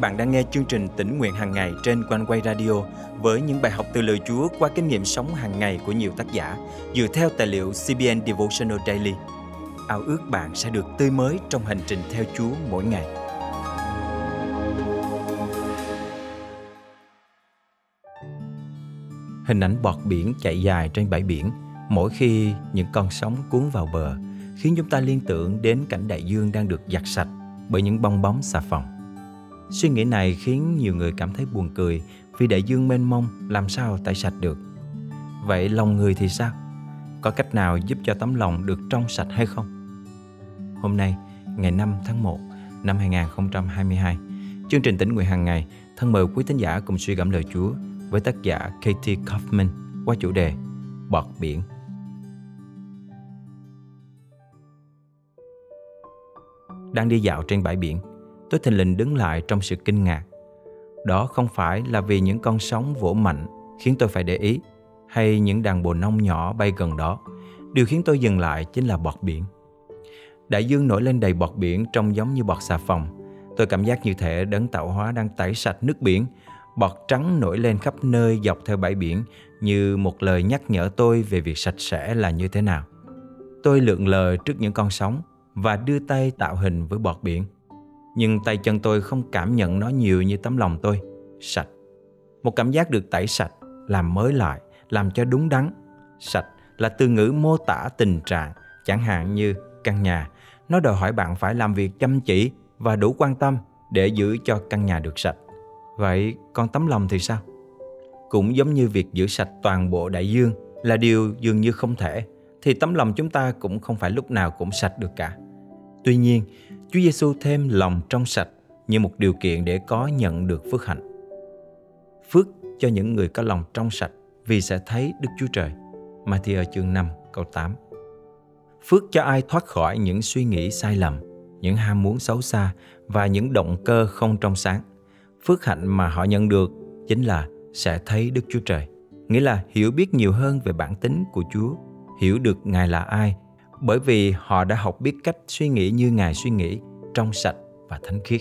bạn đang nghe chương trình tỉnh nguyện hàng ngày trên quanh quay radio với những bài học từ lời Chúa qua kinh nghiệm sống hàng ngày của nhiều tác giả dựa theo tài liệu CBN Devotional Daily. Ao ước bạn sẽ được tươi mới trong hành trình theo Chúa mỗi ngày. Hình ảnh bọt biển chạy dài trên bãi biển, mỗi khi những con sóng cuốn vào bờ, khiến chúng ta liên tưởng đến cảnh đại dương đang được giặt sạch bởi những bong bóng xà phòng. Suy nghĩ này khiến nhiều người cảm thấy buồn cười vì đại dương mênh mông làm sao tẩy sạch được. Vậy lòng người thì sao? Có cách nào giúp cho tấm lòng được trong sạch hay không? Hôm nay, ngày 5 tháng 1 năm 2022, chương trình tỉnh nguyện hàng ngày thân mời quý thính giả cùng suy gẫm lời Chúa với tác giả Katie Kaufman qua chủ đề Bọt biển. Đang đi dạo trên bãi biển, tôi thình lình đứng lại trong sự kinh ngạc. Đó không phải là vì những con sóng vỗ mạnh khiến tôi phải để ý, hay những đàn bồ nông nhỏ bay gần đó. Điều khiến tôi dừng lại chính là bọt biển. Đại dương nổi lên đầy bọt biển trông giống như bọt xà phòng. Tôi cảm giác như thể đấng tạo hóa đang tẩy sạch nước biển. Bọt trắng nổi lên khắp nơi dọc theo bãi biển như một lời nhắc nhở tôi về việc sạch sẽ là như thế nào. Tôi lượn lờ trước những con sóng và đưa tay tạo hình với bọt biển. Nhưng tay chân tôi không cảm nhận nó nhiều như tấm lòng tôi. Sạch. Một cảm giác được tẩy sạch, làm mới lại, làm cho đúng đắn. Sạch là từ ngữ mô tả tình trạng, chẳng hạn như căn nhà. Nó đòi hỏi bạn phải làm việc chăm chỉ và đủ quan tâm để giữ cho căn nhà được sạch. Vậy còn tấm lòng thì sao? Cũng giống như việc giữ sạch toàn bộ đại dương là điều dường như không thể, thì tấm lòng chúng ta cũng không phải lúc nào cũng sạch được cả. Tuy nhiên, Chúa Giêsu thêm lòng trong sạch như một điều kiện để có nhận được phước hạnh. Phước cho những người có lòng trong sạch vì sẽ thấy Đức Chúa Trời. Matthew chương 5 câu 8 Phước cho ai thoát khỏi những suy nghĩ sai lầm, những ham muốn xấu xa và những động cơ không trong sáng. Phước hạnh mà họ nhận được chính là sẽ thấy Đức Chúa Trời. Nghĩa là hiểu biết nhiều hơn về bản tính của Chúa, hiểu được Ngài là ai bởi vì họ đã học biết cách suy nghĩ như Ngài suy nghĩ, trong sạch và thánh khiết.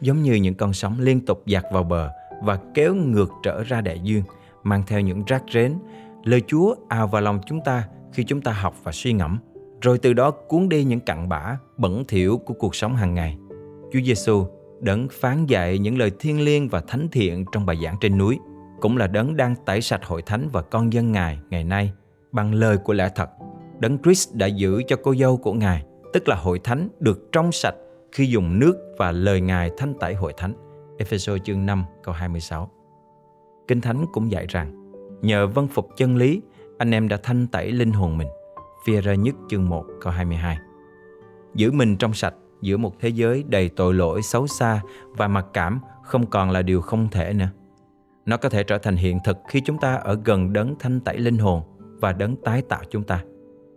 Giống như những con sóng liên tục dạt vào bờ và kéo ngược trở ra đại dương, mang theo những rác rến, lời Chúa ào vào lòng chúng ta khi chúng ta học và suy ngẫm, rồi từ đó cuốn đi những cặn bã, bẩn thỉu của cuộc sống hàng ngày. Chúa Giêsu đấng phán dạy những lời thiêng liêng và thánh thiện trong bài giảng trên núi, cũng là đấng đang tẩy sạch hội thánh và con dân Ngài ngày nay bằng lời của lẽ thật Đấng Christ đã giữ cho cô dâu của Ngài, tức là hội thánh, được trong sạch khi dùng nước và lời Ngài thanh tẩy hội thánh. Ephesos chương 5 câu 26 Kinh Thánh cũng dạy rằng, Nhờ vân phục chân lý, Anh em đã thanh tẩy linh hồn mình Phi ra nhất chương 1 câu 22 Giữ mình trong sạch, giữa một thế giới đầy tội lỗi, xấu xa và mặc cảm không còn là điều không thể nữa. Nó có thể trở thành hiện thực khi chúng ta ở gần đấng thanh tẩy linh hồn và đấng tái tạo chúng ta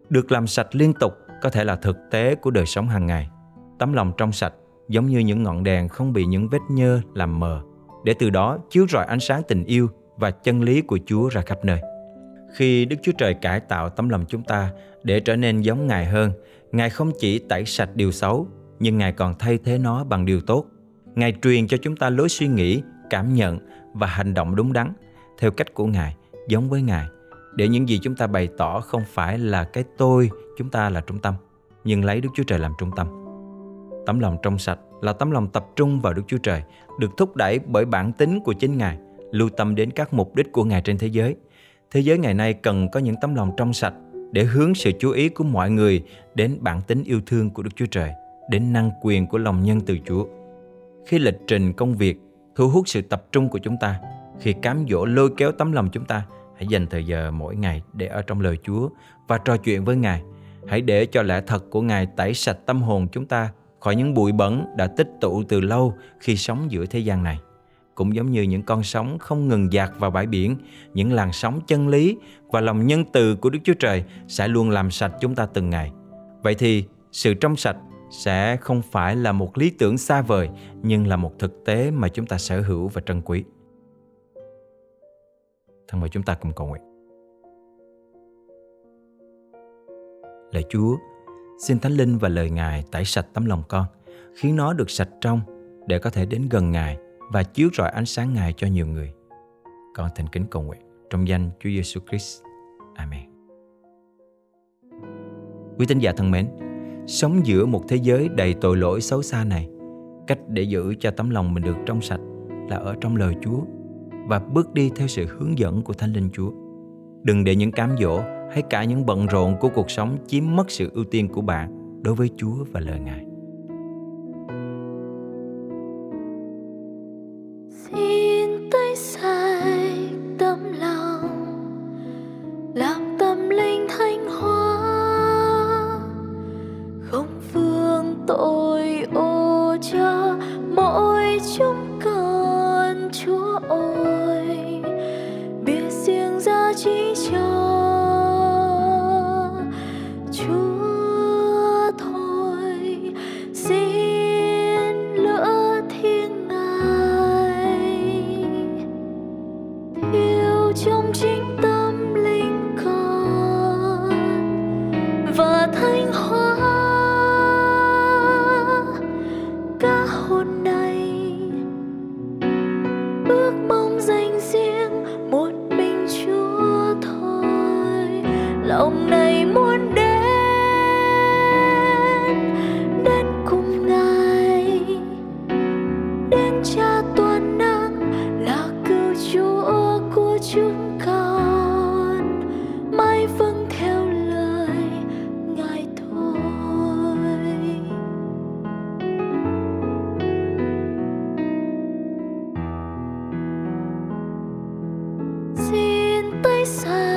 được làm sạch liên tục có thể là thực tế của đời sống hàng ngày tấm lòng trong sạch giống như những ngọn đèn không bị những vết nhơ làm mờ để từ đó chiếu rọi ánh sáng tình yêu và chân lý của Chúa ra khắp nơi. Khi Đức Chúa Trời cải tạo tấm lòng chúng ta để trở nên giống Ngài hơn, Ngài không chỉ tẩy sạch điều xấu, nhưng Ngài còn thay thế nó bằng điều tốt. Ngài truyền cho chúng ta lối suy nghĩ, cảm nhận và hành động đúng đắn theo cách của Ngài, giống với Ngài để những gì chúng ta bày tỏ không phải là cái tôi chúng ta là trung tâm nhưng lấy Đức Chúa Trời làm trung tâm. Tấm lòng trong sạch là tấm lòng tập trung vào Đức Chúa Trời, được thúc đẩy bởi bản tính của chính Ngài, lưu tâm đến các mục đích của Ngài trên thế giới. Thế giới ngày nay cần có những tấm lòng trong sạch để hướng sự chú ý của mọi người đến bản tính yêu thương của Đức Chúa Trời, đến năng quyền của lòng nhân từ Chúa. Khi lịch trình công việc thu hút sự tập trung của chúng ta, khi cám dỗ lôi kéo tấm lòng chúng ta, Hãy dành thời giờ mỗi ngày để ở trong lời Chúa và trò chuyện với Ngài. Hãy để cho lẽ thật của Ngài tẩy sạch tâm hồn chúng ta khỏi những bụi bẩn đã tích tụ từ lâu khi sống giữa thế gian này. Cũng giống như những con sóng không ngừng dạt vào bãi biển, những làn sóng chân lý và lòng nhân từ của Đức Chúa Trời sẽ luôn làm sạch chúng ta từng ngày. Vậy thì sự trong sạch sẽ không phải là một lý tưởng xa vời nhưng là một thực tế mà chúng ta sở hữu và trân quý. Thân mời chúng ta cùng cầu nguyện. Lạy Chúa, xin Thánh Linh và lời Ngài tẩy sạch tấm lòng con, khiến nó được sạch trong để có thể đến gần Ngài và chiếu rọi ánh sáng Ngài cho nhiều người. Con thành kính cầu nguyện trong danh Chúa Giêsu Christ. Amen. Quý tín giả thân mến, sống giữa một thế giới đầy tội lỗi xấu xa này, cách để giữ cho tấm lòng mình được trong sạch là ở trong lời Chúa và bước đi theo sự hướng dẫn của Thánh Linh Chúa. Đừng để những cám dỗ hay cả những bận rộn của cuộc sống chiếm mất sự ưu tiên của bạn đối với Chúa và lời Ngài. Xin tay sạch tâm lòng, làm tâm linh thanh hóa không phương tội xin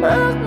tay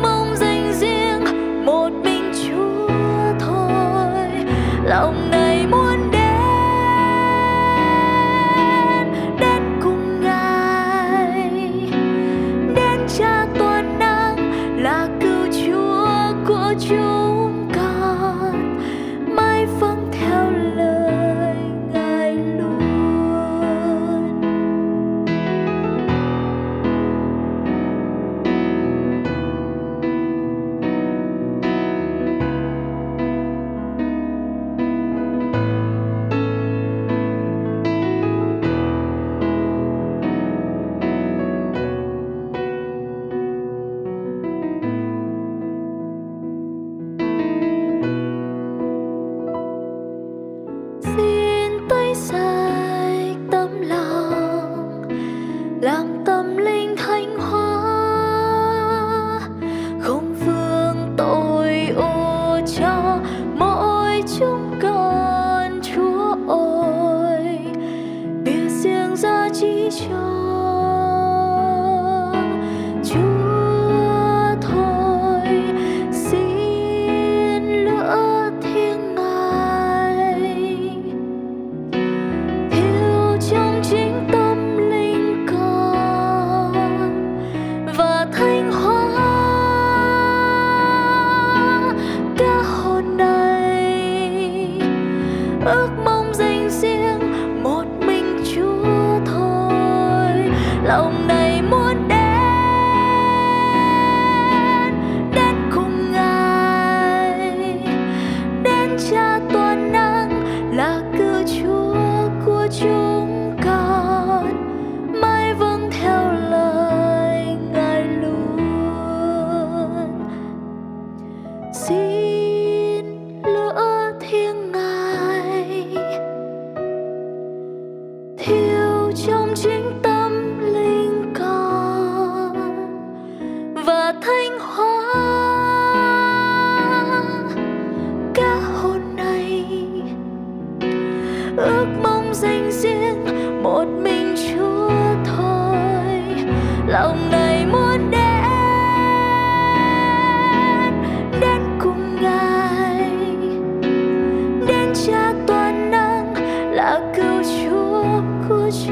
xa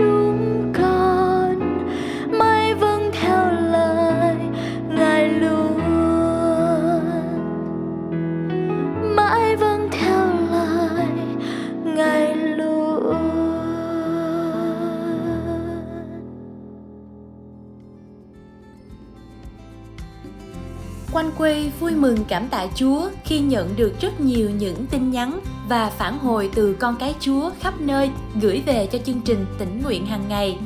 của vui mừng cảm tạ Chúa khi nhận được rất nhiều những tin nhắn và phản hồi từ con cái Chúa khắp nơi gửi về cho chương trình tỉnh nguyện hàng ngày.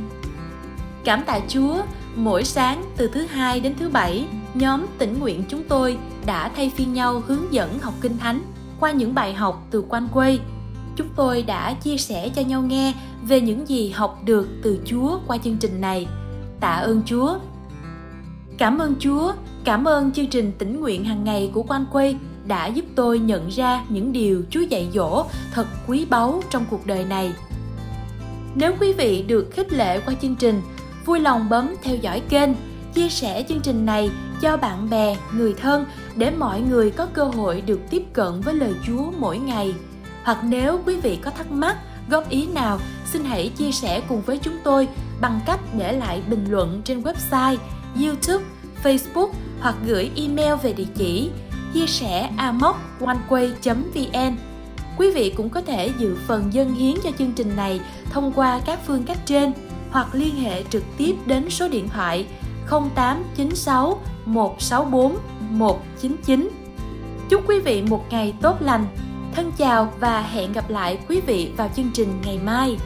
Cảm tạ Chúa, mỗi sáng từ thứ hai đến thứ bảy, nhóm tỉnh nguyện chúng tôi đã thay phiên nhau hướng dẫn học kinh thánh qua những bài học từ quanh quê Chúng tôi đã chia sẻ cho nhau nghe về những gì học được từ Chúa qua chương trình này. Tạ ơn Chúa Cảm ơn Chúa, cảm ơn chương trình tỉnh nguyện hàng ngày của Quan Quay đã giúp tôi nhận ra những điều Chúa dạy dỗ thật quý báu trong cuộc đời này. Nếu quý vị được khích lệ qua chương trình, vui lòng bấm theo dõi kênh, chia sẻ chương trình này cho bạn bè, người thân để mọi người có cơ hội được tiếp cận với lời Chúa mỗi ngày. Hoặc nếu quý vị có thắc mắc, góp ý nào, xin hãy chia sẻ cùng với chúng tôi bằng cách để lại bình luận trên website YouTube, Facebook hoặc gửi email về địa chỉ chia sẻ amoconeway.vn. Quý vị cũng có thể dự phần dân hiến cho chương trình này thông qua các phương cách trên hoặc liên hệ trực tiếp đến số điện thoại 0896 164 199. Chúc quý vị một ngày tốt lành. Thân chào và hẹn gặp lại quý vị vào chương trình ngày mai.